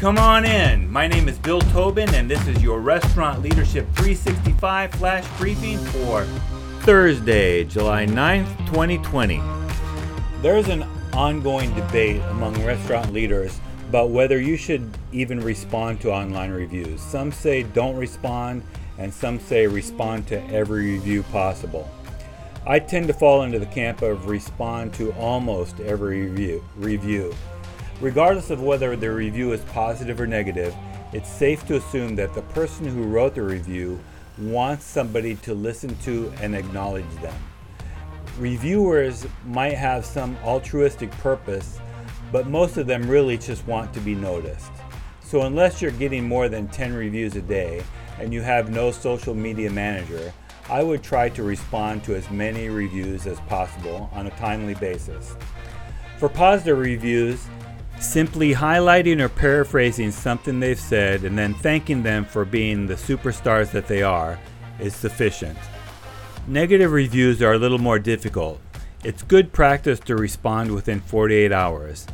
Come on in. My name is Bill Tobin, and this is your Restaurant Leadership 365 flash briefing for Thursday, July 9th, 2020. There's an ongoing debate among restaurant leaders about whether you should even respond to online reviews. Some say don't respond, and some say respond to every review possible. I tend to fall into the camp of respond to almost every review. review. Regardless of whether the review is positive or negative, it's safe to assume that the person who wrote the review wants somebody to listen to and acknowledge them. Reviewers might have some altruistic purpose, but most of them really just want to be noticed. So, unless you're getting more than 10 reviews a day and you have no social media manager, I would try to respond to as many reviews as possible on a timely basis. For positive reviews, simply highlighting or paraphrasing something they've said and then thanking them for being the superstars that they are is sufficient. Negative reviews are a little more difficult. It's good practice to respond within 48 hours.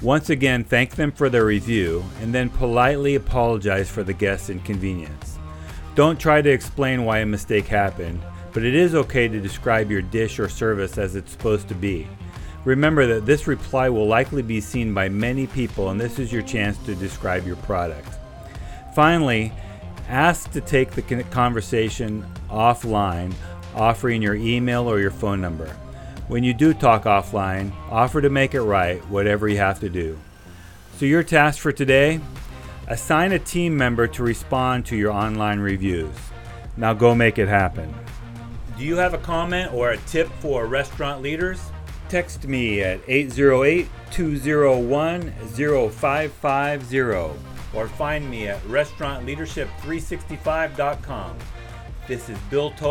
Once again, thank them for their review and then politely apologize for the guest's inconvenience. Don't try to explain why a mistake happened, but it is okay to describe your dish or service as it's supposed to be. Remember that this reply will likely be seen by many people, and this is your chance to describe your product. Finally, ask to take the conversation offline, offering your email or your phone number. When you do talk offline, offer to make it right, whatever you have to do. So, your task for today Assign a team member to respond to your online reviews. Now go make it happen. Do you have a comment or a tip for restaurant leaders? Text me at 808 201 0550 or find me at restaurantleadership365.com. This is Bill Tobin.